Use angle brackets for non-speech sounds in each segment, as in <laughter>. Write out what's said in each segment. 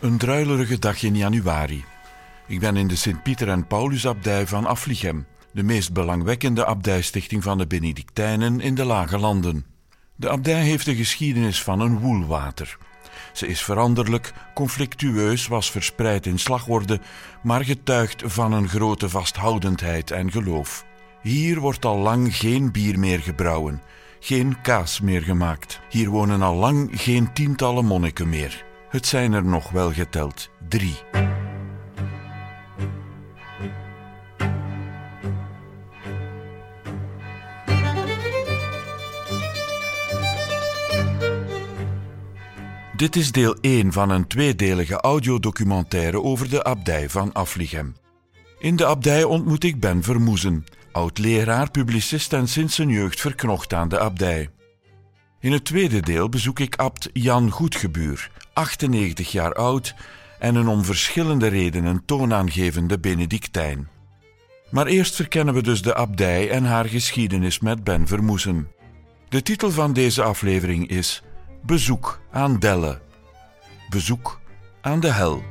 Een druilerige dag in januari. Ik ben in de Sint-Pieter en Paulusabdij van Aflichem, de meest belangwekkende abdijstichting van de Benedictijnen in de Lage Landen. De abdij heeft de geschiedenis van een woelwater. Ze is veranderlijk, conflictueus, was verspreid in slagorde, maar getuigt van een grote vasthoudendheid en geloof. Hier wordt al lang geen bier meer gebrouwen, geen kaas meer gemaakt. Hier wonen al lang geen tientallen monniken meer. Het zijn er nog wel geteld drie. Dit is deel 1 van een tweedelige audiodocumentaire over de abdij van Aflichem. In de abdij ontmoet ik Ben Vermoezen, oud-leraar, publicist en sinds zijn jeugd verknocht aan de abdij. In het tweede deel bezoek ik abt Jan Goedgebuur, 98 jaar oud en een om verschillende redenen toonaangevende Benedictijn. Maar eerst verkennen we dus de abdij en haar geschiedenis met Ben Vermoesen. De titel van deze aflevering is Bezoek aan Delle. Bezoek aan de hel.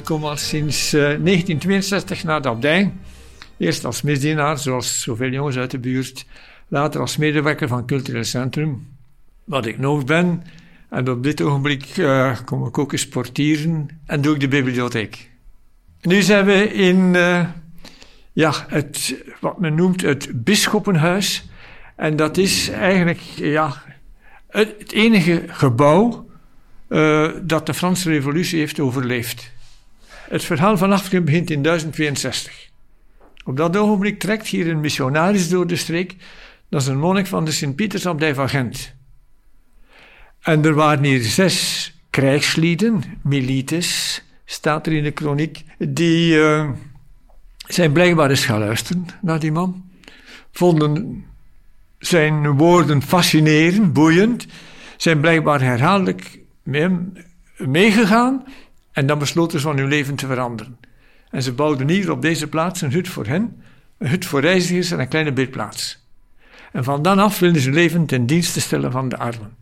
Ik kom al sinds uh, 1962 naar de. Eerst als misdienaar, zoals zoveel jongens uit de buurt. Later als medewerker van Cultureel Centrum, wat ik nog ben. En op dit ogenblik uh, kom ik ook eens sportieren en doe ik de bibliotheek. Nu zijn we in uh, ja, het, wat men noemt het Bisschoppenhuis. En dat is eigenlijk ja, het, enige gebouw dat de Franse Revolutie heeft overleefd. Het verhaal van Afrika begint in 1062. Op dat ogenblik trekt hier een missionaris door de streek. Dat is een monnik van de Sint-Pietersabdij van Gent. En er waren hier zes krijgslieden, milites, staat er in de kroniek, die uh, zijn blijkbaar eens gaan luisteren naar die man. Vonden zijn woorden fascinerend, boeiend, zijn blijkbaar herhaaldelijk met hem meegegaan en dan besloten ze van hun leven te veranderen. En ze bouwden hier op deze plaats een hut voor hen, een hut voor reizigers en een kleine bidplaats. En van dan af wilden ze leven ten dienste stellen van de armen.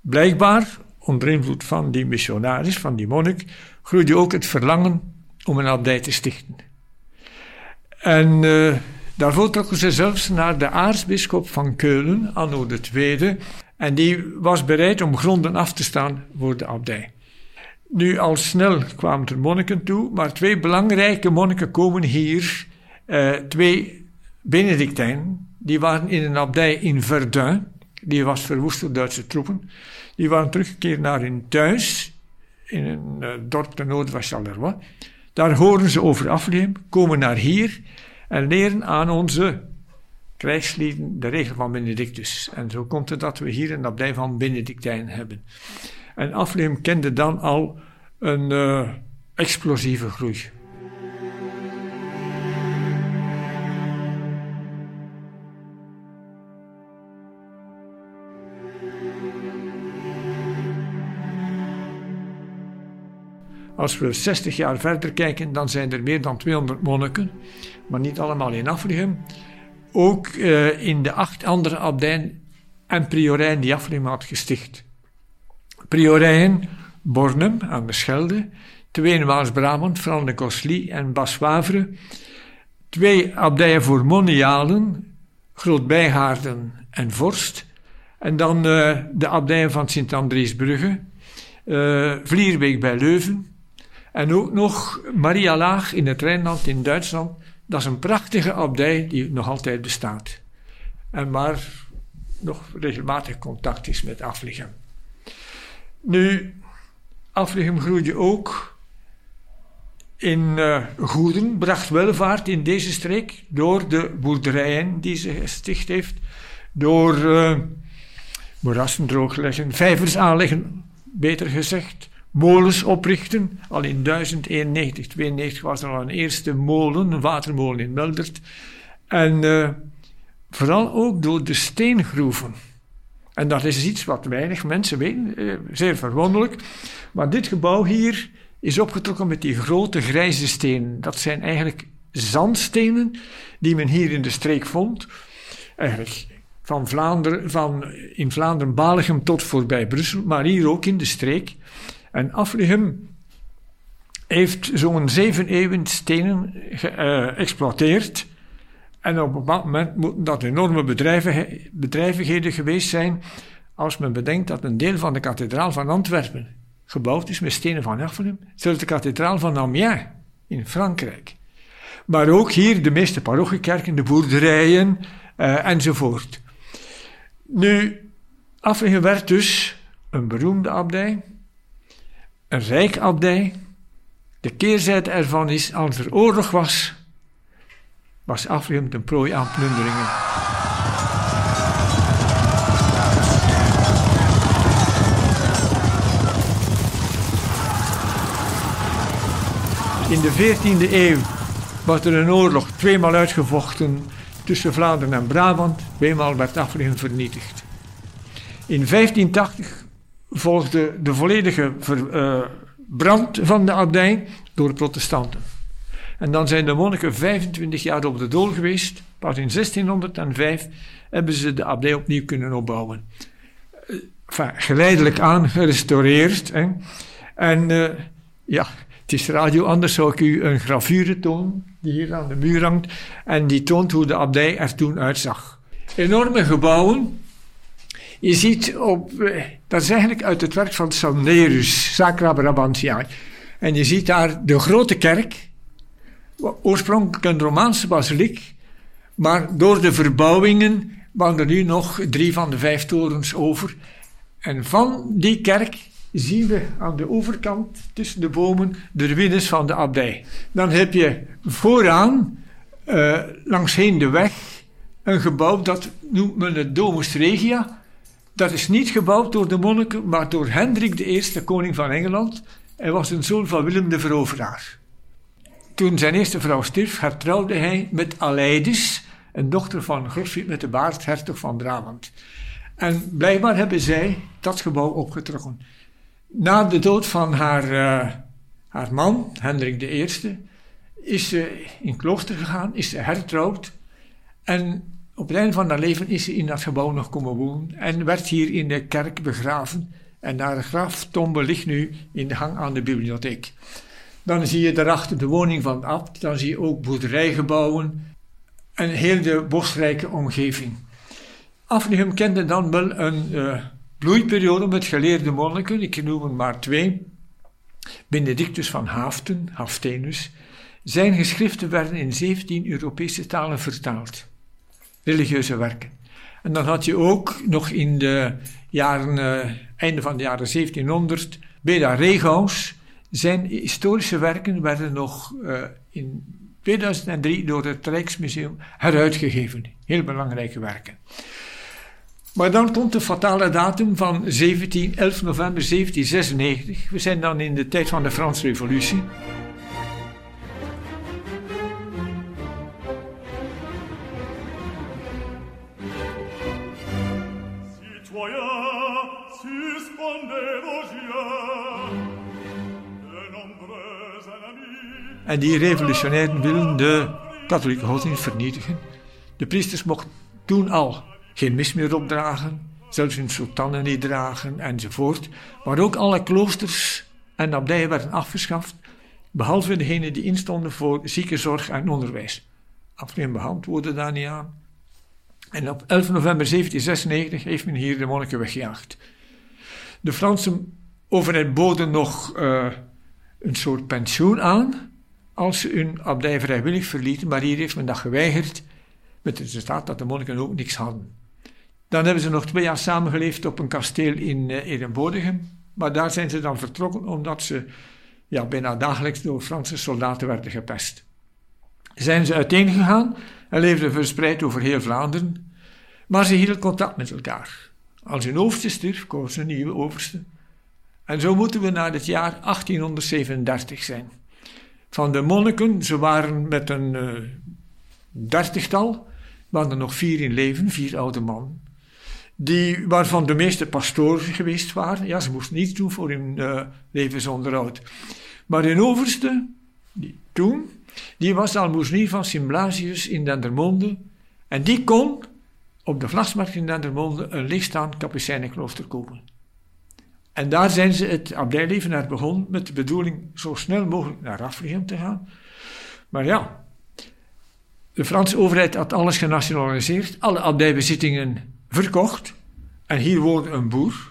Blijkbaar, onder invloed van die missionaris, van die monnik, groeide ook het verlangen om een abdij te stichten. En uh, daarvoor trokken ze zelfs naar de aartsbisschop van Keulen, Anno II, en die was bereid om gronden af te staan voor de abdij. Nu, al snel kwamen er monniken toe, maar twee belangrijke monniken komen hier. Uh, twee Benedictijnen, die waren in een abdij in Verdun, die was verwoest door Duitse troepen. Die waren teruggekeerd naar hun thuis, in een uh, dorp ten noorden van Charleroi. Daar horen ze over Afleem, komen naar hier en leren aan onze krijgslieden de regel van Benedictus. En zo komt het dat we hier een abdij van Benedictijn hebben. En Afleem kende dan al een uh, explosieve groei. Als we 60 jaar verder kijken, dan zijn er meer dan 200 monniken, maar niet allemaal in Afligem. Ook uh, in de acht andere abdijen en priorijen die Afligem had gesticht. Priorijen, Bornem aan de Schelde, twee in Waals-Brabant, Fran de Cosly en Bas-Wavre, twee abdijen voor monialen, Groot-Bijgaarden en Vorst, en dan uh, de abdijen van Sint-Andriesbrugge, uh, Vlierbeek bij Leuven, en ook nog Maria Laag in het Rijnland in Duitsland. Dat is een prachtige abdij die nog altijd bestaat. En maar nog regelmatig contact is met Aflichem. Nu, Aflichem groeide ook in uh, goederen, bracht welvaart in deze streek door de boerderijen die ze gesticht heeft, door uh, moerassen droogleggen, vijvers aanleggen, beter gezegd, molens oprichten. Al in 1091, 92 was er al een eerste molen, een watermolen in Meldert. En uh, vooral ook door de steengroeven. En dat is iets wat weinig mensen weten, uh, zeer verwonderlijk. Maar dit gebouw hier is opgetrokken met die grote grijze stenen. Dat zijn eigenlijk zandstenen die men hier in de streek vond. Eigenlijk van Vlaanderen, van in Vlaanderen, Balichem tot voorbij Brussel, maar hier ook in de streek. En Aflichem heeft zo'n zeven eeuwen stenen geëxploiteerd. En op een bepaald moment moeten dat enorme bedrijvigheden geweest zijn, als men bedenkt dat een deel van de kathedraal van Antwerpen gebouwd is met stenen van Aflichem, zelfs de kathedraal van Amiens in Frankrijk. Maar ook hier de meeste parochiekerken, de boerderijen uh, enzovoort. Nu, Aflichem werd dus een beroemde abdij, een rijk abdij. De keerzijde ervan is, als er oorlog was, was Aflichem ten prooi aan plunderingen. In de 14e eeuw was er een oorlog, tweemaal uitgevochten tussen Vlaanderen en Brabant. Tweemaal werd Aflichem vernietigd. In 1580 volgde de volledige uh, brand van de abdij door protestanten. En dan zijn de monniken 25 jaar op de dool geweest. Pas in 1605 hebben ze de abdij opnieuw kunnen opbouwen. Uh, enfin, geleidelijk aan gerestaureerd. Hè. En uh, ja, het is radio, anders zou ik u een gravure tonen, die hier aan de muur hangt. En die toont hoe de abdij er toen uitzag. Enorme gebouwen. Je ziet op, eh, dat is eigenlijk uit het werk van Salnerus, Sacra Brabantia. En je ziet daar de grote kerk, oorspronkelijk een Romaanse basiliek, maar door de verbouwingen waren er nu nog drie van de vijf torens over. En van die kerk zien we aan de overkant tussen de bomen de ruïnes van de abdij. Dan heb je vooraan, uh, langsheen de weg, een gebouw dat noemt men het Domus Regia. Dat is niet gebouwd door de monniken, maar door Hendrik I, koning van Engeland. Hij was een zoon van Willem de Veroveraar. Toen zijn eerste vrouw stierf, hertrouwde hij met Aleidis, een dochter van Grosfried met de Baard, hertog van Brabant. En blijkbaar hebben zij dat gebouw opgetrokken. Na de dood van haar, uh, haar man, Hendrik I, is ze in klooster gegaan, is ze hertrouwd. En op het einde van haar leven is ze in dat gebouw nog komen wonen en werd hier in de kerk begraven. En haar graftombe ligt nu in de hang aan de bibliotheek. Dan zie je daarachter de woning van het abt, dan zie je ook boerderijgebouwen en heel de bosrijke omgeving. Aflichem kende dan wel een uh, bloeiperiode met geleerde monniken, ik noem er maar twee. Benedictus van Haften, Haftenus. Zijn geschriften werden in 17 Europese talen vertaald. Religieuze werken. En dan had je ook nog in de jaren, uh, einde van de jaren 1700, Beda Regaus. Zijn historische werken werden nog uh, in 2003 door het Rijksmuseum heruitgegeven. Heel belangrijke werken. Maar dan komt de fatale datum van 17, 11 november 1796. We zijn dan in de tijd van de Franse Revolutie. En die revolutionairen willen de katholieke godsdienst vernietigen. De priesters mochten toen al geen mis meer opdragen, zelfs hun sultanen niet dragen enzovoort. Maar ook alle kloosters en abdijen werden afgeschaft, behalve degenen die instonden voor ziekenzorg en onderwijs. Afneem beantwoordde daar niet aan. En op 11 november 1796 heeft men hier de monniken weggejaagd. De Franse overheid boden nog uh, een soort pensioen aan als ze hun abdij vrijwillig verlieten, maar hier heeft men dat geweigerd, met het resultaat dat de monniken ook niks hadden. Dan hebben ze nog twee jaar samengeleefd op een kasteel in uh. Maar daar zijn ze dan vertrokken omdat ze ja, bijna dagelijks door Franse soldaten werden gepest. Zijn ze uiteengegaan en leefden verspreid over heel Vlaanderen. Maar ze hielden contact met elkaar. Als hun overste stierf, koos een nieuwe overste. En zo moeten we naar het jaar 1837 zijn. Van de monniken, ze waren met een uh, dertigtal, waren er nog vier in leven, vier oude mannen. die, waarvan de meeste pastoor geweest waren. Ja, ze moesten niets doen voor hun uh, levensonderhoud. Maar een overste, die, toen, die was almoezenier van Simblasius in Dendermonde. En die kon op de Vlasmarkt in Dendermonde een lichtstaand kapucijnenklooster kopen. En daar zijn ze het abdijleven naar begonnen met de bedoeling zo snel mogelijk naar Afrigem te gaan. Maar ja, de Franse overheid had alles genationaliseerd, alle abdijbezittingen verkocht. En hier woonde een boer.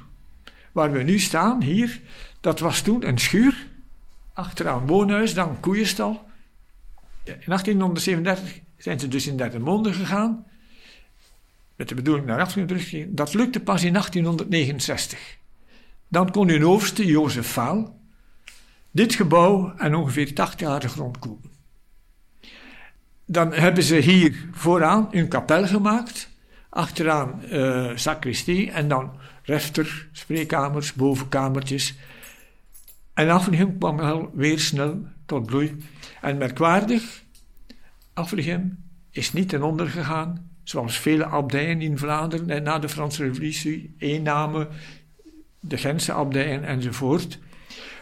Waar we nu staan, hier, dat was toen een schuur. Achteraan woonhuis, dan een koeienstal. In 1837 zijn ze dus in Derdemonde gegaan. Met de bedoeling naar Afrigem terug te Dat lukte pas in 1869. Dan kon hun overste, Jozef Faal, dit gebouw en ongeveer 80 jaar de grond kopen. Dan hebben ze hier vooraan een kapel gemaakt, achteraan uh, sacristie en dan refter, spreekkamers, bovenkamertjes. En Afligem kwam al weer snel tot bloei. En merkwaardig, Afligem is niet ten onder gegaan, zoals vele abdijen in Vlaanderen en na de Franse Revolutie, eennamen de Gentse abdijen enzovoort.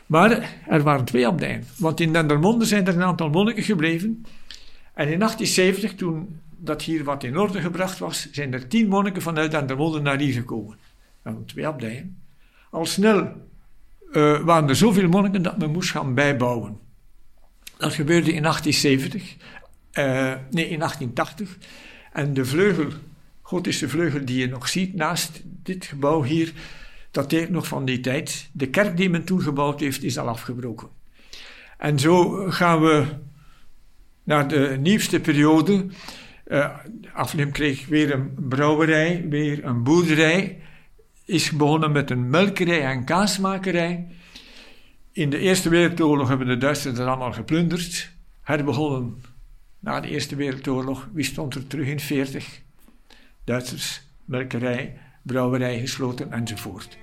Maar er waren twee abdijen, want in Dendermonde zijn er een aantal monniken gebleven. En in 1870, toen dat hier wat in orde gebracht was, zijn er tien monniken vanuit Dendermonde naar hier gekomen. En twee abdijen. Al snel uh, waren er zoveel monniken dat men moest gaan bijbouwen. Dat gebeurde in 1870, uh, eh, nee, in 1880. En de vleugel, gotische vleugel die je nog ziet naast dit gebouw hier, dateert nog van die tijd. De kerk die men toen gebouwd heeft, is al afgebroken. En zo gaan we naar de nieuwste periode. Uh, kreeg weer een brouwerij, weer een boerderij. Is begonnen met een melkerij en kaasmakerij. In de Eerste Wereldoorlog hebben de Duitsers dat allemaal geplunderd. Herbegonnen na de Eerste Wereldoorlog. Wie stond er terug in 40? Duitsers, melkerij, brouwerij gesloten enzovoort.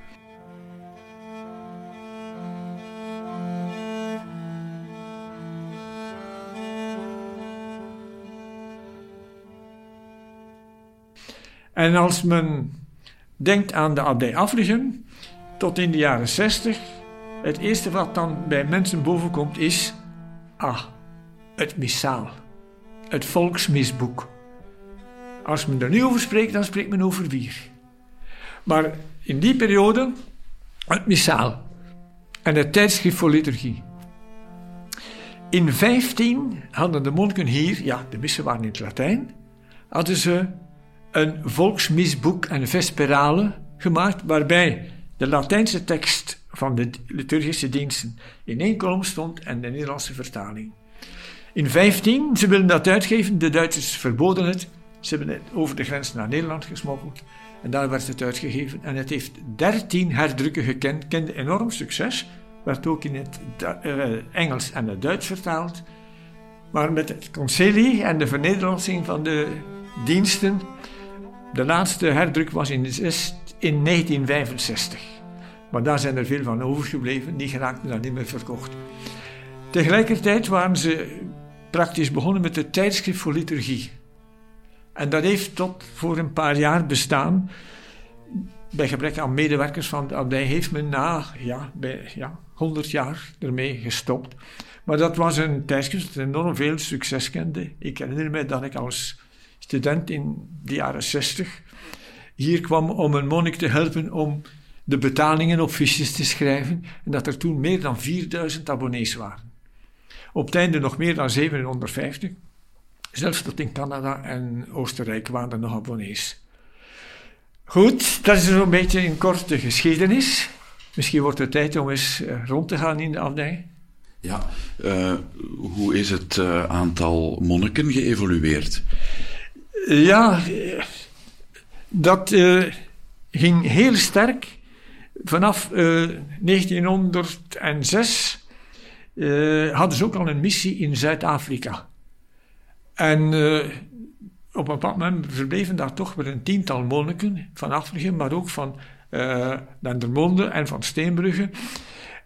En als men denkt aan de abdij Afligem, tot in de jaren 60, het eerste wat dan bij mensen bovenkomt is, ah, het missaal, het volksmisboek. Als men er nu over spreekt, dan spreekt men over wier. Maar in die periode, het missaal en het tijdschrift voor liturgie. In 15 hadden de monniken hier, ja, de missen waren in het Latijn, hadden ze een volksmisboek en vesperale gemaakt, waarbij de Latijnse tekst van de liturgische diensten in één kolom stond en de Nederlandse vertaling. In 15, ze wilden dat uitgeven, de Duitsers verboden het. Ze hebben het over de grens naar Nederland gesmokkeld en daar werd het uitgegeven. En het heeft 13 herdrukken gekend, kende enorm succes, werd ook in het uh, Engels en het Duits vertaald. Maar met het concilie en de vernederlandsing van de diensten de laatste herdruk was in, in 1965. Maar daar zijn er veel van overgebleven, die geraakten dan niet meer verkocht. Tegelijkertijd waren ze praktisch begonnen met het tijdschrift voor liturgie. En dat heeft tot voor een paar jaar bestaan. Bij gebrek aan medewerkers van de abdij heeft men na ja, bij, ja, 100 jaar ermee gestopt. Maar dat was een tijdschrift dat enorm veel succes kende. Ik herinner me dat ik als student in de jaren 60 hier kwam om een monnik te helpen om de betalingen op fiches te schrijven en dat er toen meer dan 4000 abonnees waren. Op het einde nog meer dan 750. Zelfs tot in Canada en Oostenrijk waren er nog abonnees. Goed, dat is zo'n beetje in korte geschiedenis. Misschien wordt het tijd om eens eh, rond te gaan in de abdij. Ja, uh, hoe is het uh, aantal monniken geëvolueerd? Ja, dat uh, ging heel sterk. Vanaf uh, eh, 1906 uh, eh, hadden ze ook al een missie in Zuid-Afrika. En op een bepaald moment verbleven daar toch wel een tiental monniken van Afrika, maar ook van uh, Dendermonde en van Steenbrugge.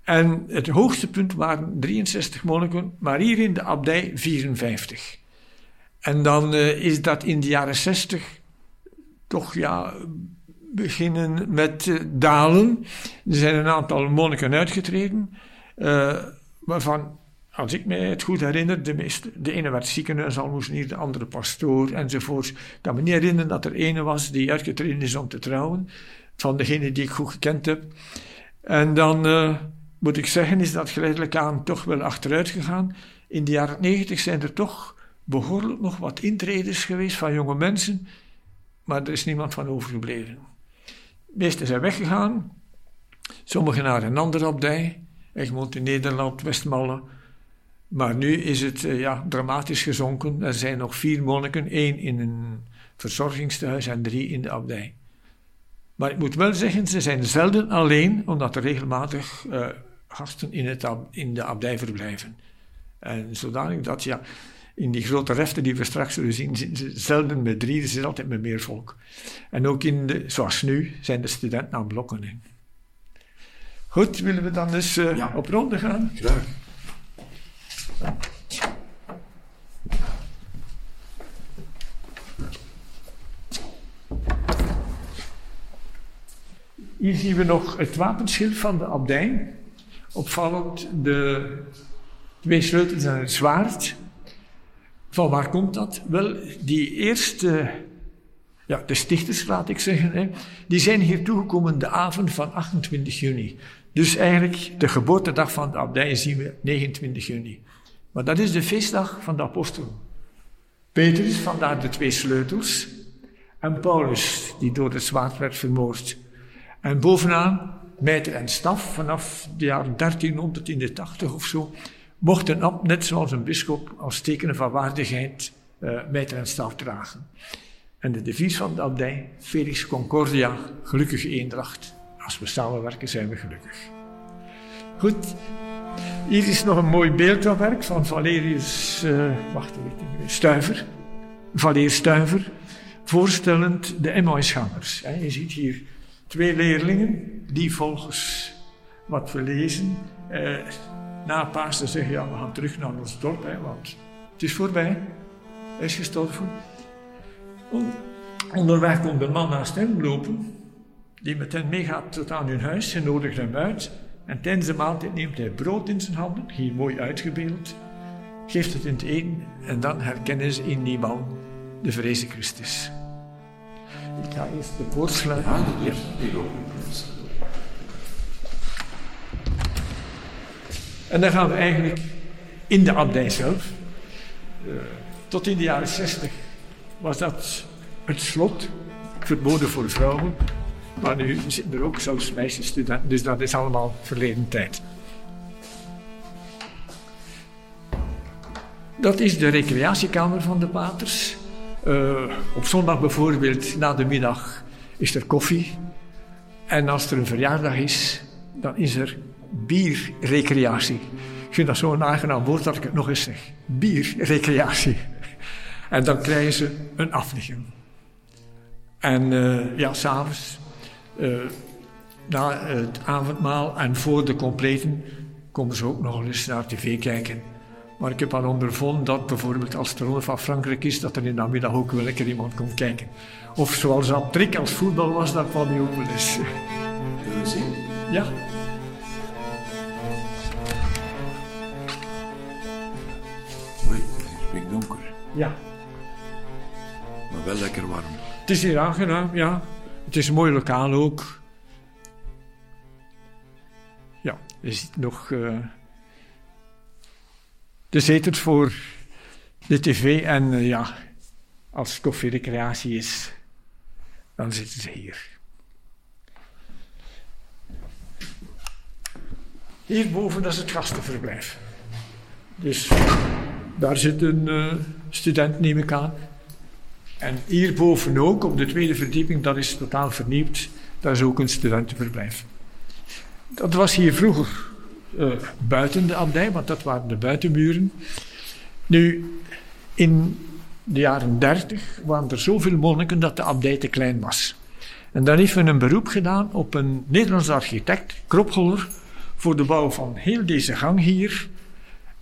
En het hoogste punt waren 63 monniken, maar hier in de abdij 54. En dan uh, is dat in de jaren zestig toch ja, beginnen met dalen. Er zijn een aantal monniken uitgetreden, uh, waarvan, als ik me het goed herinner, de, meeste, de ene werd ziekenhuisalmoezenier, de andere pastoor enzovoort. Ik kan me niet herinneren dat er ene was die uitgetreden is om te trouwen, van degene die ik goed gekend heb. En dan uh, moet ik zeggen, is dat geleidelijk aan toch wel achteruit gegaan. In de jaren negentig zijn er toch behoorlijk nog wat intreders geweest van jonge mensen, maar er is niemand van overgebleven. De meesten zijn weggegaan, sommigen naar een andere abdij, Egmond in Nederland, Westmalle. Maar nu is het uh, ja, dramatisch gezonken. Er zijn nog vier monniken, één in een verzorgingstehuis en drie in de abdij. Maar ik moet wel zeggen, ze zijn zelden alleen, omdat er regelmatig uh, gasten in, het, in de abdij verblijven. En zodanig dat, ja, in die grote reften die we straks zullen zien, zijn ze zelden met drie, er is altijd met meer volk. En ook in de, zoals nu, zijn de studenten aan blokken in. Goed, willen we dan dus uh, ja. op ronde gaan? Graag. Hier zien we nog het wapenschild van de abdij. Opvallend de twee sleutels en het zwaard. Van waar komt dat? Wel, die eerste, ja, de stichters laat ik zeggen, hè, die zijn hier toegekomen de avond van 28 juni. Dus eigenlijk de geboortedag van de abdij zien we 29 juni. Maar dat is de feestdag van de apostel. Petrus, vandaar de twee sleutels. En Paulus, die door het zwaard werd vermoord. En bovenaan, mijter en staf, vanaf de jaren 1380 of zo, mocht een abt, net zoals een bischop, als teken van waardigheid uh, mijter en staf dragen. En de devies van de abdij, Felix Concordia, gelukkige eendracht. Als we samenwerken zijn we gelukkig. Goed, hier is nog een mooi beeldwerk van Valerius, uh, wacht even, Stuiver. Stuiver, voorstellend de Emmausgangers. Je ziet hier twee leerlingen die volgens wat we lezen eh, na Pasen zeggen: Ja, we gaan terug naar ons dorp, hè, want het is voorbij. Hij is gestorven. Onderweg komt een man naast hem lopen, die met hen meegaat tot aan hun huis. Ze nodigt hem uit. En tijdens de maaltijd neemt hij brood in zijn handen, hier mooi uitgebeeld, geeft het in te eten en dan herkennen ze in die man de vrezen Christus. Ik ga eerst de poort sluiten. Ja, En dan gaan we eigenlijk in de abdij zelf. Uh, tot in de jaren 60 was dat het slot, verboden voor vrouwen. Maar nu zitten er ook zelfs meisjesstudenten, dus dat is allemaal verleden tijd. Dat is de recreatiekamer van de paters. Uh, op zondag bijvoorbeeld, na de middag, is er koffie. En als er een verjaardag is, dan is er bierrecreatie. Ik vind dat zo'n aangenaam woord dat ik het nog eens zeg. Bierrecreatie. En dan krijgen ze een afligging. En uh, ja, s'avonds, uh, na het avondmaal en voor de completen, komen ze ook nog eens naar tv kijken. Maar ik heb al ondervonden dat bijvoorbeeld als het ronde van Frankrijk is, dat er in de middag ook wel lekker iemand komt kijken. Of zoals dat trick als voetbal was, dat kwam hij ook wel eens. Ja. Oei, het is donker. Ja. Maar wel lekker warm. Het is hier aangenaam, ja. Het is een mooi lokaal ook. Ja, je ziet nog... Uh, de zetels voor de tv en uh, ja, als koffierecreatie is, dan zitten ze hier. Hierboven dat is het gastenverblijf. Dus daar zit een uh, student, neem ik aan. En hierboven ook, op de tweede verdieping, dat is totaal vernieuwd. Dat is ook een studentenverblijf. Dat was hier vroeger uh, buiten de abdij, want dat waren de buitenmuren. Nu, in de jaren dertig waren er zoveel monniken dat de abdij te klein was. En dan heeft men een beroep gedaan op een Nederlands architect, Kropgeler, voor de bouw van heel deze gang hier.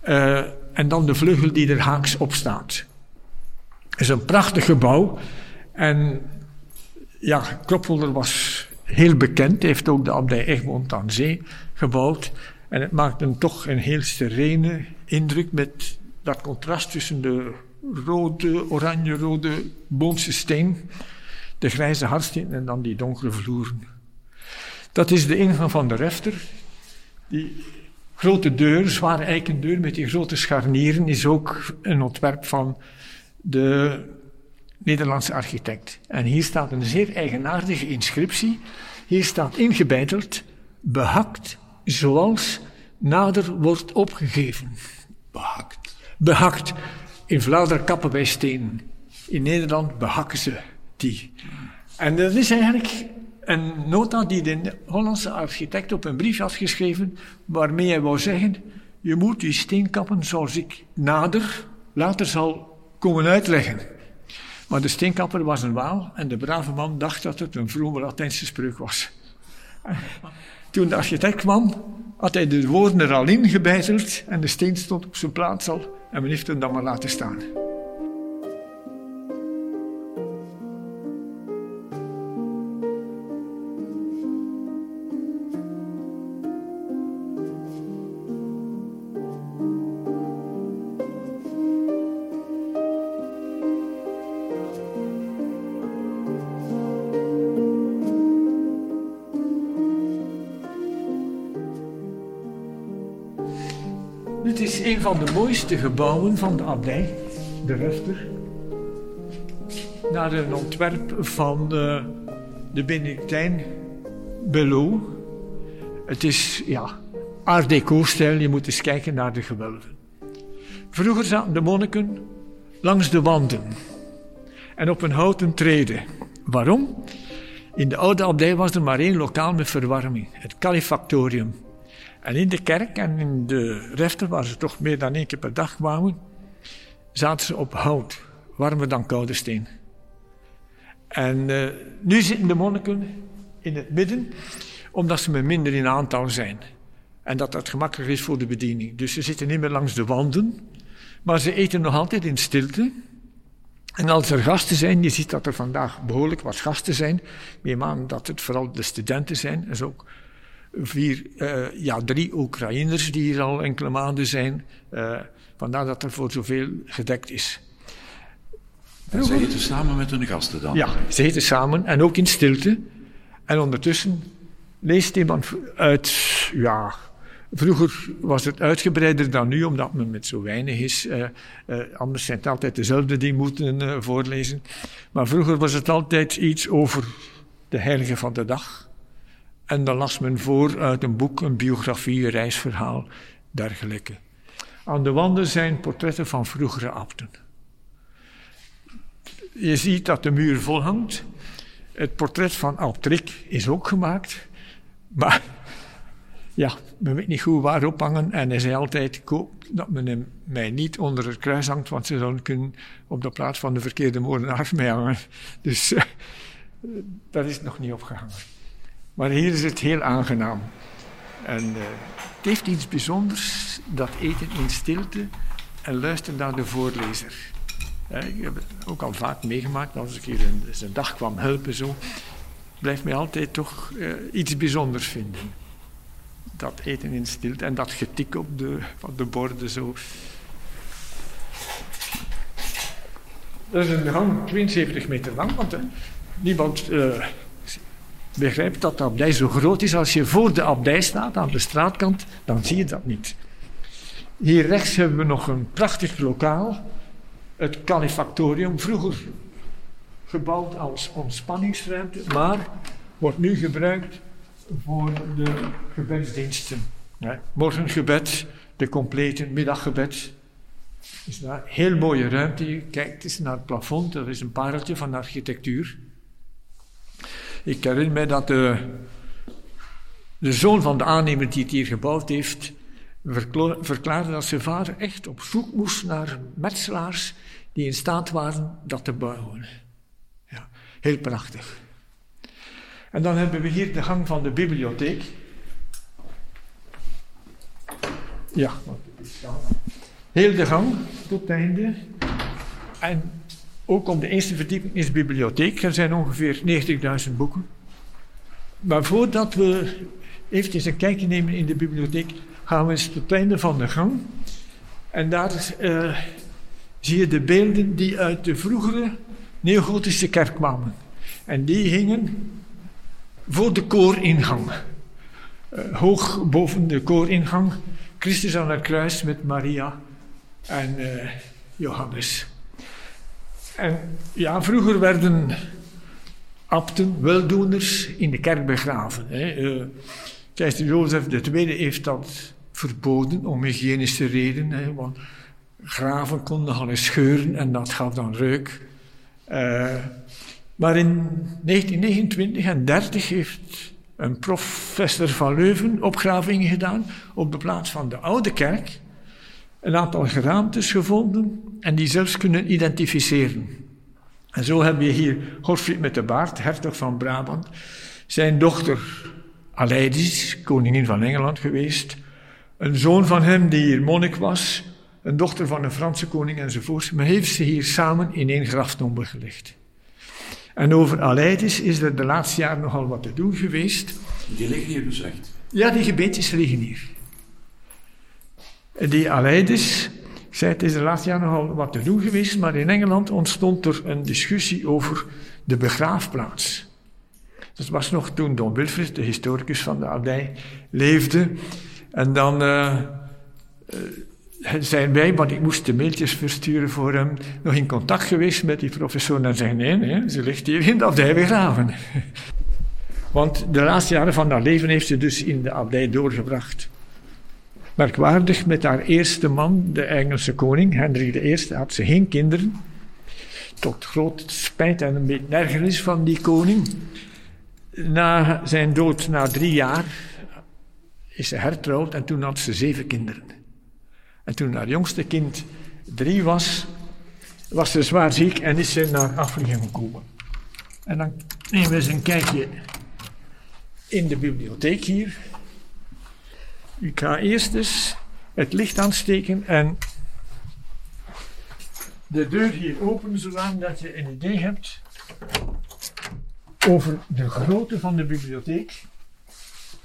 Uh, en dan de vleugel die er haaks op staat. Is een prachtig gebouw. En ja, Kropholder was heel bekend. Heeft ook de abdij Egmond aan zee gebouwd. En het maakte toch een heel serene indruk met dat contrast tussen de rode, oranje-rode boomse steen, de grijze hardsteen en dan die donkere vloeren. Dat is de ingang van de refter. Die grote deur, zware eikendeur met die grote scharnieren, is ook een ontwerp van de Nederlandse architect. En hier staat een zeer eigenaardige inscriptie. Hier staat ingebeiteld, behakt zoals nader wordt opgegeven. Behakt. Behakt. In Vlaanderen kappen wij stenen. In Nederland behakken ze die. En dat is eigenlijk een nota die de Hollandse architect op een brief had geschreven, waarmee hij wou zeggen: Je moet die steenkappen zoals ik nader, later zal komen uitleggen. Maar de steenkapper was een waal en de brave man dacht dat het een vrome Latijnse spreuk was. Toen de architect kwam, had hij de woorden er al in gebeiteld en de steen stond op zijn plaats al en men heeft hem dan maar laten staan. Van de mooiste gebouwen van de abdij, de Refter. Naar een ontwerp van de, de Benedictijn Belot. Het is ja, art deco-stijl, je moet eens kijken naar de gewelven. Vroeger zaten de monniken langs de wanden en op een houten trede. Waarom? In de oude abdij was er maar één lokaal met verwarming, het calefactorium. En in de kerk en in de refter, waar ze toch meer dan één keer per dag kwamen, zaten ze op hout, warmer dan koude steen. En uh, nu zitten de monniken in het midden, omdat ze met minder in aantal zijn. En dat dat gemakkelijker is voor de bediening. Dus ze zitten niet meer langs de wanden, maar ze eten nog altijd in stilte. En als er gasten zijn, je ziet dat er vandaag behoorlijk wat gasten zijn. Neem aan dat het vooral de studenten zijn. Er zijn ook vier, uh, ja, drie Oekraïners die hier al enkele maanden zijn. Uh, vandaar dat er voor zoveel gedekt is. En ze eten samen met hun gasten dan? Ja, ze eten samen en ook in stilte. En ondertussen leest iemand uit, ja, Vroeger was het uitgebreider dan nu, omdat men met zo weinig is. Uh, uh, anders zijn het altijd dezelfde die moeten uh, voorlezen. Maar vroeger was het altijd iets over de heilige van de dag. En dan las men voor uit een boek, een biografie, een reisverhaal, dergelijke. Aan de wanden zijn portretten van vroegere abten. Je ziet dat de muur vol hangt. Het portret van Abtrik is ook gemaakt. Maar ja, men weet niet goed waar ophangen. En hij zei altijd, dat men hem, mij niet onder het kruis hangt, want ze zouden kunnen op de plaats van de verkeerde moordenaar mee hangen. Dus uh, dat is nog niet opgehangen. Maar hier is het heel aangenaam. En uh, het heeft iets bijzonders, dat eten in stilte en luisteren naar de voorlezer. Ik heb het ook al vaak meegemaakt, als ik hier een, een dag kwam helpen zo, blijft mij altijd toch iets bijzonders vinden dat eten in stilte en dat getik op de, de borden zo. Dat is een gang 72 meter lang, want uh, niemand begrijpt dat de abdij zo groot is. Als je voor de abdij staat, aan de straatkant, dan zie je dat niet. Hier rechts hebben we nog een prachtig lokaal, het calefactorium, vroeger gebouwd als ontspanningsruimte, maar wordt nu gebruikt voor de gebedsdiensten. Ja, morgengebed, de complete middaggebed. is een heel mooie ruimte. Je kijkt eens naar het plafond, dat is een pareltje van architectuur. Ik herinner mij dat de, zoon van de aannemer die het hier gebouwd heeft, verklaarde dat zijn vader echt op zoek moest naar metselaars die in staat waren dat te bouwen. Ja, heel prachtig. En dan hebben we hier de gang van de bibliotheek. Ja, heel de gang tot het einde. En ook op de eerste verdieping is de bibliotheek. Er zijn ongeveer 90.000 boeken. Maar voordat we eventjes een kijkje nemen in de bibliotheek, gaan we eens tot het einde van de gang. En daar uh, zie je de beelden die uit de vroegere neogotische kerk kwamen. En die hingen voor de kooringang. Uh, hoog boven de kooringang. Christus aan het kruis met Maria en uh, Johannes. En ja, vroeger werden abten, weldoeners, in de kerk begraven. Hè. Uh, Keizer Jozef II heeft dat verboden om hygiënische redenen. Hè, want graven konden gaan scheuren en dat gaf dan reuk. Uh, maar in 1929 en 30 heeft een professor van Leuven opgravingen gedaan op de plaats van de oude kerk. Een aantal geraamtes gevonden en die zelfs kunnen identificeren. En zo heb je hier Godfried met de baard, hertog van Brabant. Zijn dochter Aleidis, koningin van Engeland geweest. Een zoon van hem die hier monnik was. Een dochter van een Franse koning enzovoort. Maar heeft ze hier samen in één graftombe gelegd. En over Aleidis is er de laatste jaren nogal wat te doen geweest. Die liggen hier dus echt? Ja, die gebeentjes liggen hier. Die Aleidis, ik zei het is de laatste jaren nogal wat te doen geweest, maar in Engeland ontstond er een discussie over de begraafplaats. Dat was nog toen Don Wilfrid, de historicus van de abdij, leefde. En dan uh, zijn wij, want ik moest de mailtjes versturen voor hem, nog in contact geweest met die professor en zeggen: nee, nee, ze ligt hier in de abdij begraven. <laughs> want de laatste jaren van haar leven heeft ze dus in de abdij doorgebracht. Merkwaardig, met haar eerste man, de Engelse koning, Hendrik I, had ze geen kinderen. Tot groot spijt en een beetje ergernis van die koning. Na zijn dood, na drie jaar, is ze hertrouwd en toen had ze zeven kinderen. En toen haar jongste kind drie was, was ze zwaar ziek en is ze naar Afrika gekomen. En dan nemen we eens een kijkje in de bibliotheek hier. Ik ga eerst eens het licht aansteken en de deur hier open, zodat je een idee hebt over de grootte van de bibliotheek.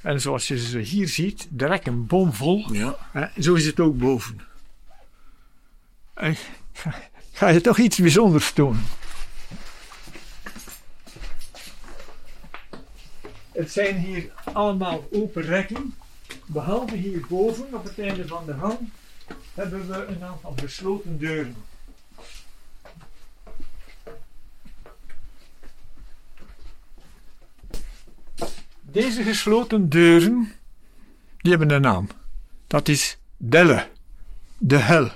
En zoals je ze hier ziet, direct een boom vol. Ja. zo is het ook boven. ga je toch iets bijzonders doen? Het zijn hier allemaal open rekken. Behalve hierboven, op het einde van de gang, hebben we een aantal gesloten deuren. Deze gesloten deuren, die hebben een naam. Dat is Delle, de hel.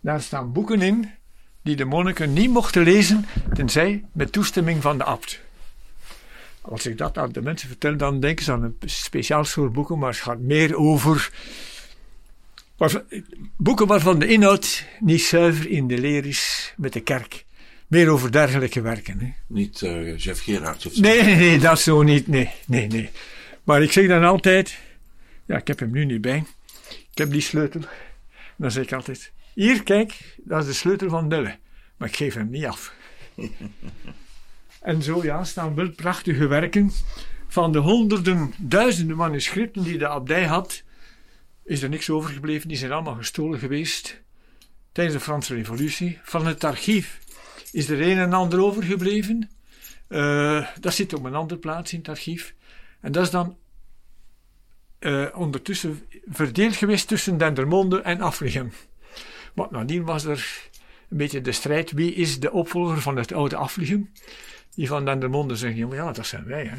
Daar staan boeken in die de monniken niet mochten lezen, tenzij met toestemming van de abt. Als ik dat aan de mensen vertel, dan denken ze aan een speciaal soort boeken, maar het gaat meer over boeken waarvan de inhoud niet zuiver in de leer is met de kerk meer over dergelijke werken. Hè. Niet uh, Jeff Gerards of zo? Nee, nee, nee, dat zo niet. Nee, nee, nee. Maar ik zeg dan altijd, ja, ik heb hem nu niet bij. Ik heb die sleutel. Dan zeg ik altijd, hier, kijk, dat is de sleutel van Dille. Maar ik geef hem niet af. <laughs> en zo, ja, staan wel prachtige werken. Van de honderden, duizenden manuscripten die de abdij had, is er niks overgebleven. Die zijn allemaal gestolen geweest tijdens de Franse Revolutie. Van het archief is er een en ander overgebleven. Uh, dat zit op een andere plaats in het archief. En dat is dan uh, ondertussen verdeeld geweest tussen Dendermonde en Aflichem. Want nadien was er een beetje de strijd. Wie is de opvolger van het oude Aflichem? Die van Dendermonde zeggen, ja, dat zijn wij. Hè.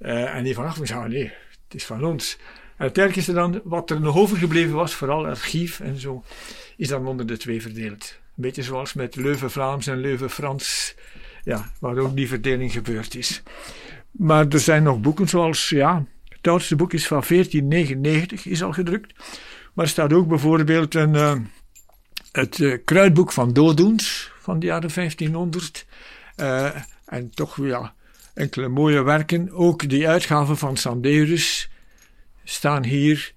Uh, en die van Aflichem zeggen, nee, het is van ons. En uiteindelijk is er dan, wat er nog overgebleven was, vooral archief en zo, is dan onder de twee verdeeld. Een beetje zoals met Leuven-Vlaams en Leuven-Frans, ja, waar ook die verdeling gebeurd is. Maar er zijn nog boeken zoals, ja, het oudste boek is van 1499, is al gedrukt. Maar er staat ook bijvoorbeeld een, uh, het uh, kruidboek van dooddoens van de jaren 1500. Uh, eh, en toch, ja, enkele mooie werken. Ook die uitgaven van Sanderus staan hier.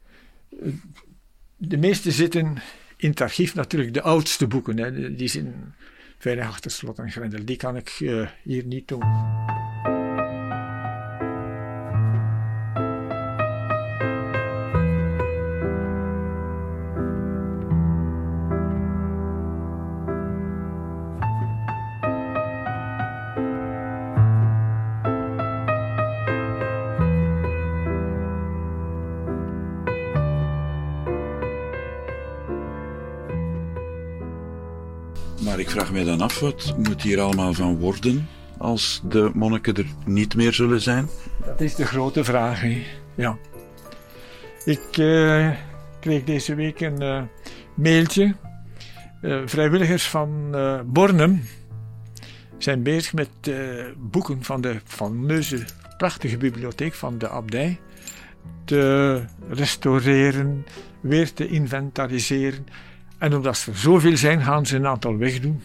De meeste zitten in het archief natuurlijk de oudste boeken. Hè. Die zijn veilig achter slot en grendel. Die kan ik hier niet doen. Vraag mij dan af, wat moet hier allemaal van worden als de monniken er niet meer zullen zijn? Dat is de grote vraag, hè? ja. Ik uh, kreeg deze week een uh, mailtje. Uh, vrijwilligers van Bornem zijn bezig met boeken van de fameuze, prachtige bibliotheek van de abdij te restaureren, weer te inventariseren en omdat ze er zoveel zijn, gaan ze een aantal wegdoen.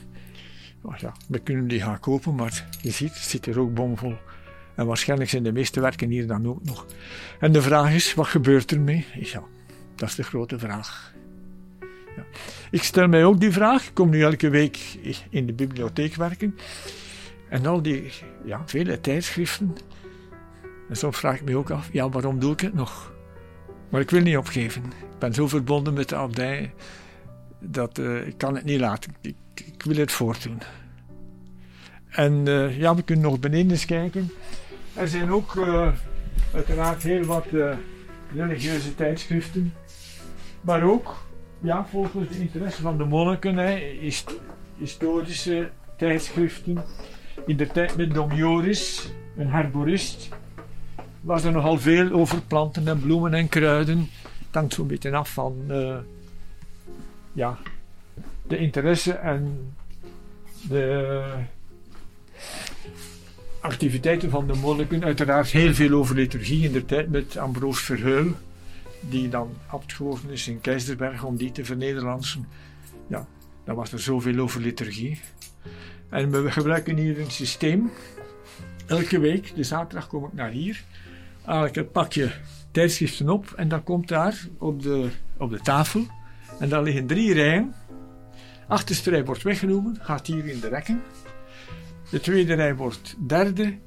Oh ja, we kunnen die gaan kopen, maar je ziet, het zit er ook bomvol. En waarschijnlijk zijn de meeste werken hier dan ook nog. En de vraag is, wat gebeurt ermee? Ja, dat is de grote vraag. Ja. Ik stel mij ook die vraag. Ik kom nu elke week in de bibliotheek werken. En al die ja, vele tijdschriften. En soms vraag ik me ook af, ja, waarom doe ik het nog? Maar ik wil niet opgeven. Ik ben zo verbonden met de abdij dat, uh, ik kan het niet laten. Ik, ik wil het voortdoen. En uh, ja, we kunnen nog beneden eens kijken. Er zijn ook uh, uiteraard heel wat religieuze tijdschriften. Maar ook, ja, volgens de interesse van de monniken, historische tijdschriften. In de tijd met Dom Joris, een herborist, was er nogal veel over planten en bloemen en kruiden. Het hangt zo'n beetje af van ja, de interesse en de activiteiten van de monniken. Uiteraard heel veel over liturgie in de tijd met Ambroos Verheul, die dan abt geworden is in Keizersberg om die te vernederlandsen. Ja, dan was er zoveel over liturgie. En we gebruiken hier een systeem. Elke week, de zaterdag kom ik naar hier, haal ik het pakje tijdschriften op en dan komt daar op de, op de tafel en daar liggen drie rijen. Achterste rij wordt weggenomen, gaat hier in de rekken. De tweede rij wordt derde.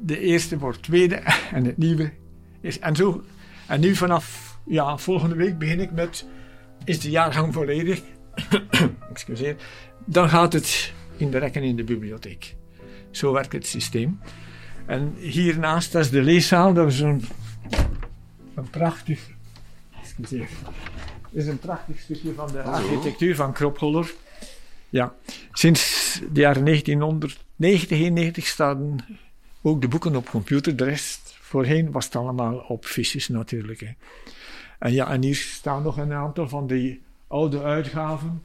De eerste wordt tweede. <laughs> En het nieuwe is. En zo. En nu vanaf ja, volgende week begin ik met. Is de jaargang volledig? <coughs> Excuseer. Dan gaat het in de rekken in de bibliotheek. Zo werkt het systeem. En hiernaast, dat is de leeszaal. Dat is een, een prachtig. Excuseer is een prachtig stukje van de architectuur van Kropholler. Ja, sinds de jaren 1990 staan ook de boeken op computer. De rest, voorheen was het allemaal op fiches natuurlijk. Hè. En ja, en hier staan nog een aantal van die oude uitgaven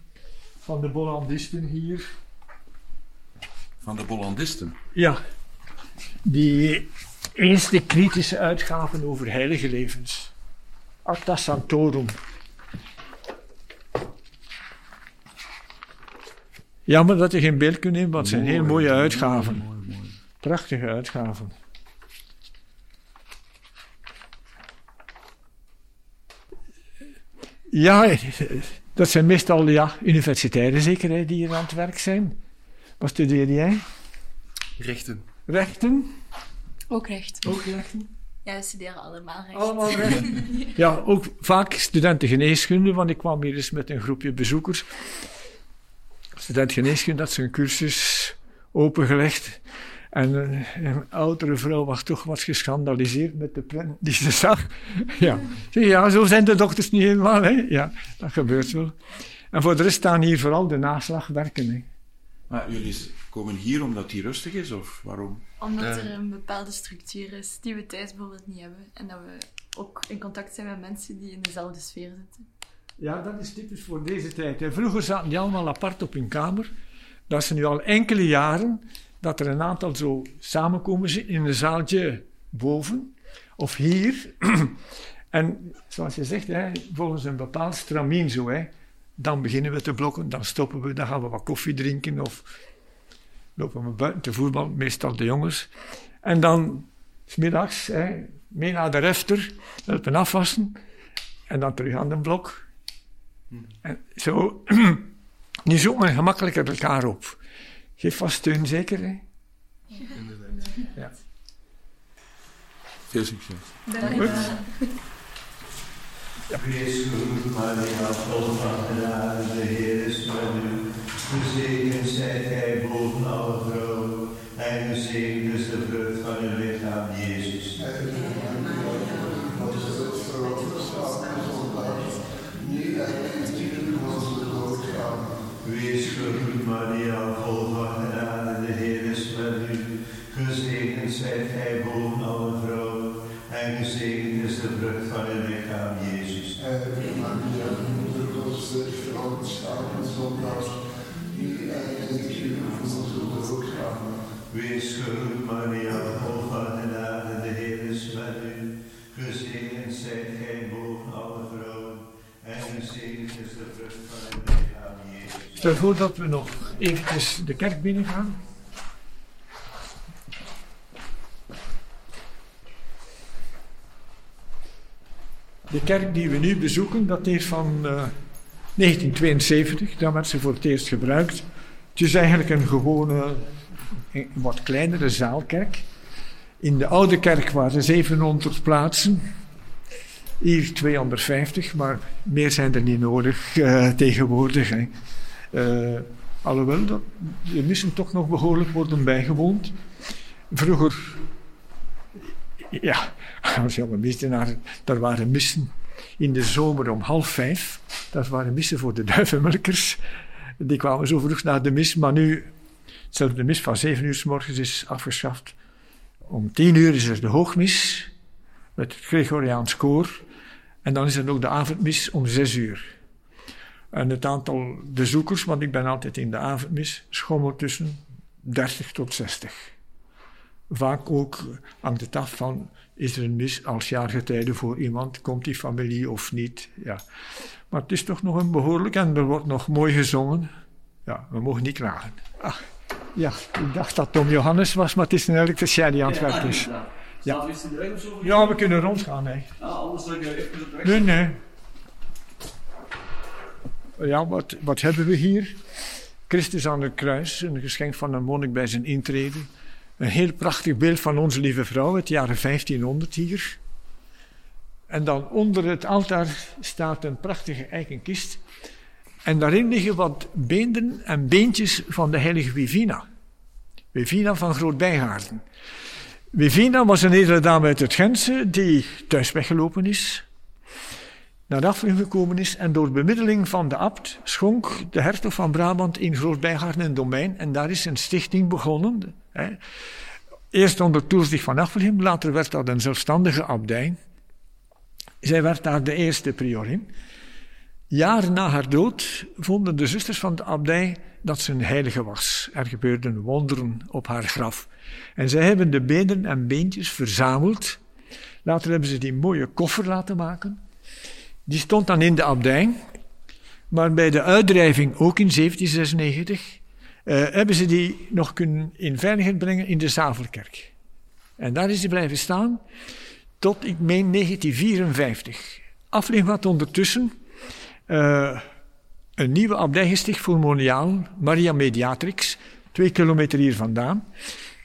van de Bollandisten hier. Van de Bollandisten? Ja, die eerste kritische uitgaven over heilige levens. Acta Santorum Jammer dat je geen beeld kunt nemen, want het zijn heel mooie uitgaven. Prachtige uitgaven. Ja, dat zijn meestal ja, universiteiten zeker hè, die hier aan het werk zijn. Wat studeer jij? Rechten. Rechten? Ook rechten. Ook rechten? Ja, we studeren allemaal rechten. Allemaal rechten? <laughs> ja, ook vaak studenten geneeskunde, want ik kwam hier eens met een groepje bezoekers student geneeskunde had zijn cursus opengelegd. En een, oudere vrouw was toch wat geschandaliseerd met de print die ze zag. <laughs> ja. ja, zo zijn de dokters niet helemaal. Hè? Ja, dat gebeurt wel. En voor de rest staan hier vooral de naslagwerken. Hè. Maar jullie komen hier omdat die rustig is, of waarom? Omdat er een bepaalde structuur is die we thuis bijvoorbeeld niet hebben. En dat we ook in contact zijn met mensen die in dezelfde sfeer zitten. Ja, dat is typisch voor deze tijd. Vroeger zaten die allemaal apart op hun kamer. Dat is nu al enkele jaren dat er een aantal zo samenkomen in een zaaltje boven of hier. <clears throat> en zoals je zegt, hè, volgens een bepaald stramien zo. Hè, dan beginnen we te blokken, dan stoppen we, dan gaan we wat koffie drinken of lopen we buiten te voetbal, meestal de jongens. En dan, smiddags, mee naar de refter, helpen afwassen en dan terug aan de blok. En zo, <clears throat> die zoekt men gemakkelijker elkaar op. Geef vast steun, zeker? Hè? Inderdaad. Ja. Veel succes. Wees goed, Maria, vol van genade, de Heer is met u. Gezegend zijt gij boven alle vrouwen, en gezegend Wees gegroet, Maria, vol van de Heer is met u. Gezegend zijt gij boven alle vrouwen, en gezegend is de vrucht van uw lichaam, Jezus. Stel voor dat we nog eventjes de kerk binnen gaan. De kerk die we nu bezoeken, dat is van eh, 1972. Dan werd ze voor het eerst gebruikt. Het is eigenlijk een gewone, een wat kleinere zaalkerk. In de oude kerk waren 700 plaatsen. Hier 250, maar meer zijn er niet nodig eh, tegenwoordig. Hè. Eh, alhoewel, dat, missen toch nog behoorlijk worden bijgewoond. Vroeger, ja, <laughs> als je een misdienaar, daar waren missen in de zomer om half vijf. Dat waren missen voor de duivenmelkers. Die kwamen zo vroeg naar de mis, maar nu, zelfs de mis van zeven uur s morgens is afgeschaft. Om tien uur is er de hoogmis met het Gregoriaans koor. En dan is er nog de avondmis om zes uur. En het aantal bezoekers, want ik ben altijd in de avondmis, schommelt tussen 30 tot 60. Vaak ook hangt het af van, is er een mis als jaargetijde voor iemand, komt die familie of niet. Ja. Maar het is toch nog een behoorlijk en er wordt nog mooi gezongen. Ja, we mogen niet klagen. Ah, ja, ik dacht dat Tom Johannes was, maar het is een elektricien die aan het werk is. Ja. De of zo? Ja, we kunnen rondgaan, hè. Ah, anders zou ik even op weg. Nee, nee. Ja, wat, wat hebben we hier? Christus aan het kruis, een geschenk van een monnik bij zijn intrede. Een heel prachtig beeld van onze lieve vrouw, het jaren 1500 hier. En dan onder het altaar staat een prachtige eiken En daarin liggen wat beenden en beentjes van de heilige Wivina. Wivina van Groot-Bijgaarden. Wivina was een edele dame uit het Gentse die thuis weggelopen is, naar Aflin gekomen is en door bemiddeling van de abt schonk de hertog van Brabant in Groot-Bijgaarden een domein en daar is een stichting begonnen. Hè. Eerst onder toezicht van Affelhem, later werd dat een zelfstandige abdij. Zij werd daar de eerste priorin. Jaren na haar dood vonden de zusters van de abdij dat ze een heilige was. Er gebeurden wonderen op haar graf. En zij hebben de benen en beentjes verzameld. Later hebben ze die mooie koffer laten maken. Die stond dan in de abdij. Maar bij de uitdrijving, ook in 1796, eh, hebben ze die nog kunnen in veiligheid brengen in de Zavelkerk. En daar is die blijven staan tot, ik meen, 1954. Afling had ondertussen uh, een nieuwe abdij gesticht voor Moniaal, Maria Mediatrix, twee kilometer hier vandaan.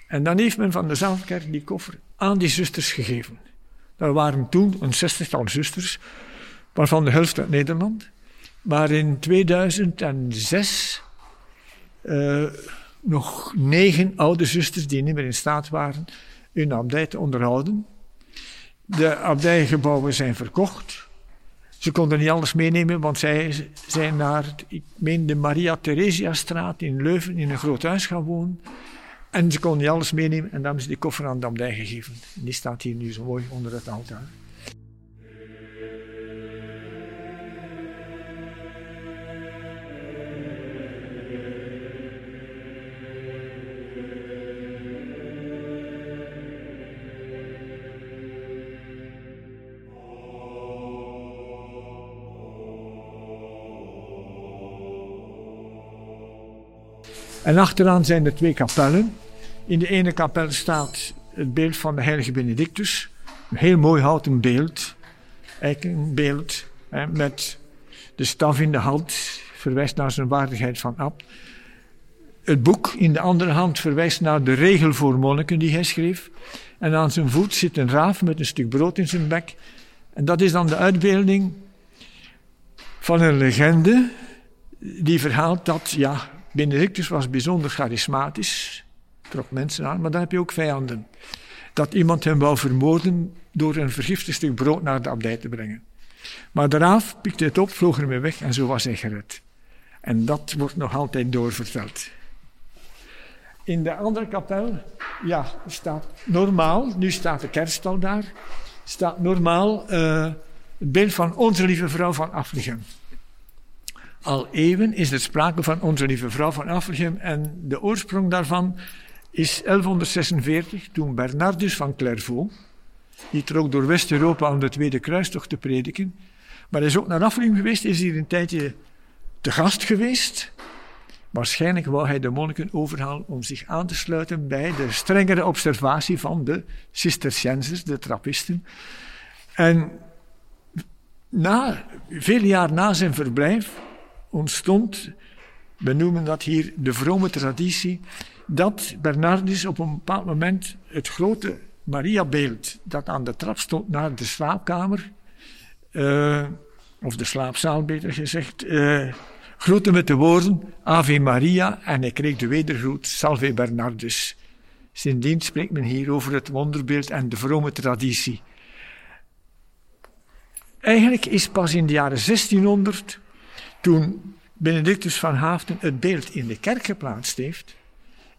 En dan heeft men van de Zavelkerk die koffer aan die zusters gegeven. Er waren toen een zestigtal zusters, waarvan de helft uit Nederland. Maar in 2006 uh, nog negen oude zusters die niet meer in staat waren hun abdij te onderhouden. De abdijgebouwen zijn verkocht. Ze konden niet alles meenemen, want zij zijn naar, ik meen, de Maria Theresia-straat in Leuven in een groot huis gaan wonen. En ze konden niet alles meenemen en dan ze die koffer aan de abdij gegeven. En die staat hier nu zo mooi onder het altaar. En achteraan zijn er twee kapellen. In de ene kapel staat het beeld van de heilige Benedictus. Een heel mooi houten beeld. Eikenbeeld. Hè, met de staf in de hand. Verwijst naar zijn waardigheid van abt. het boek in de andere hand verwijst naar de regel voor monniken die hij schreef. En aan zijn voet zit een raaf met een stuk brood in zijn bek. En dat is dan de uitbeelding van een legende die verhaalt dat, ja, Benedictus was bijzonder charismatisch, trok mensen aan, maar dan heb je ook vijanden. Dat iemand hem wou vermoorden door een vergiftigd stuk brood naar de abdij te brengen. Maar de raaf pikte het op, vloog ermee weg en zo was hij gered. En dat wordt nog altijd doorverteld. In de andere kapel, ja, staat normaal, nu staat de kerststal daar, staat normaal uh, het beeld van Onze Lieve Vrouw van Aflichem. Al eeuwen is er sprake van Onze Lieve Vrouw van Aflichem en de oorsprong daarvan is 1146, toen Bernardus van Clairvaux, die trok door West-Europa om de Tweede Kruistocht te prediken, maar hij is ook naar Aflichem geweest, is hier een tijdje te gast geweest. Waarschijnlijk wou hij de monniken overhalen om zich aan te sluiten bij de strengere observatie van de Cisterciensers, de Trappisten. En na, veel jaar na zijn verblijf ontstond, we noemen dat hier de vrome traditie, dat Bernardus op een bepaald moment het grote Mariabeeld dat aan de trap stond naar de slaapkamer, uh, of de slaapzaal beter gezegd, uh, groette met de woorden Ave Maria en hij kreeg de wedergroet Salve Bernardus. Sindsdien spreekt men hier over het wonderbeeld en de vrome traditie. Eigenlijk is pas in de jaren 1600, toen Benedictus van Haften het beeld in de kerk geplaatst heeft,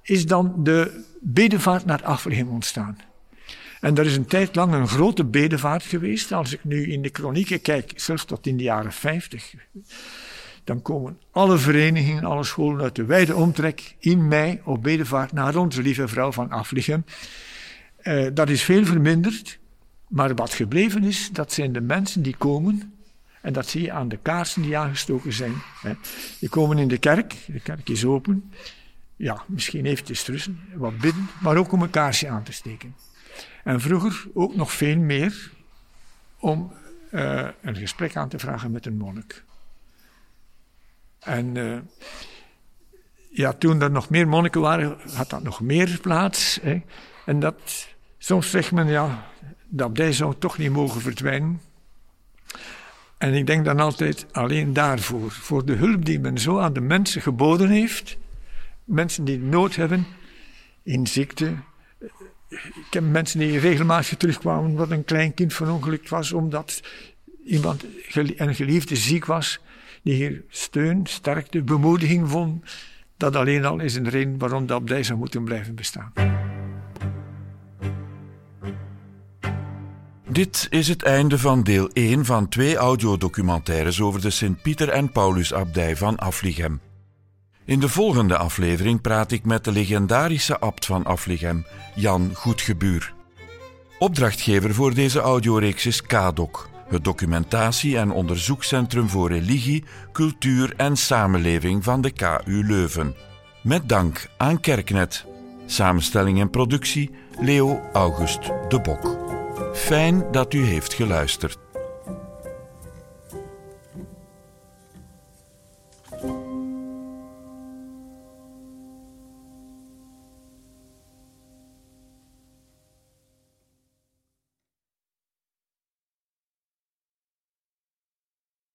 is dan de bedevaart naar Aflichem ontstaan. En er is een tijd lang een grote bedevaart geweest. Als ik nu in de kronieken kijk, zelfs tot in de jaren 50, dan komen alle verenigingen, alle scholen uit de wijde omtrek in mei op bedevaart naar onze lieve vrouw van Aflichem. Uh, dat is veel verminderd, maar wat gebleven is, dat zijn de mensen die komen, en dat zie je aan de kaarsen die aangestoken zijn. Hè. Die komen in de kerk, de kerk is open, ja, misschien eventjes rusten, wat bidden, maar ook om een kaarsje aan te steken. En vroeger ook nog veel meer om uh, een gesprek aan te vragen met een monnik. En uh, ja, toen er nog meer monniken waren, had dat nog meer plaats. Hè. En dat, soms zegt men, ja, de abdij zou toch niet mogen verdwijnen. En ik denk dan altijd alleen daarvoor, voor de hulp die men zo aan de mensen geboden heeft, mensen die nood hebben in ziekte. Ik heb mensen die regelmatig terugkwamen omdat een klein kind verongelukt was, omdat iemand, een geliefde ziek was die hier steun, sterkte, bemoediging vond. Dat alleen al is een reden waarom de abdij zou moeten blijven bestaan. Dit is het einde van deel 1 van twee audiodocumentaires over de Sint-Pieter en Paulus-abdij van Afligem. In de volgende aflevering praat ik met de legendarische abt van Afligem, Jan Goedgebuur. Opdrachtgever voor deze audioreeks is KADOC, het documentatie- en onderzoekscentrum voor religie, cultuur en samenleving van de KU Leuven. Met dank aan Kerknet. Samenstelling en productie Leo August de Bok. Fijn dat u heeft geluisterd.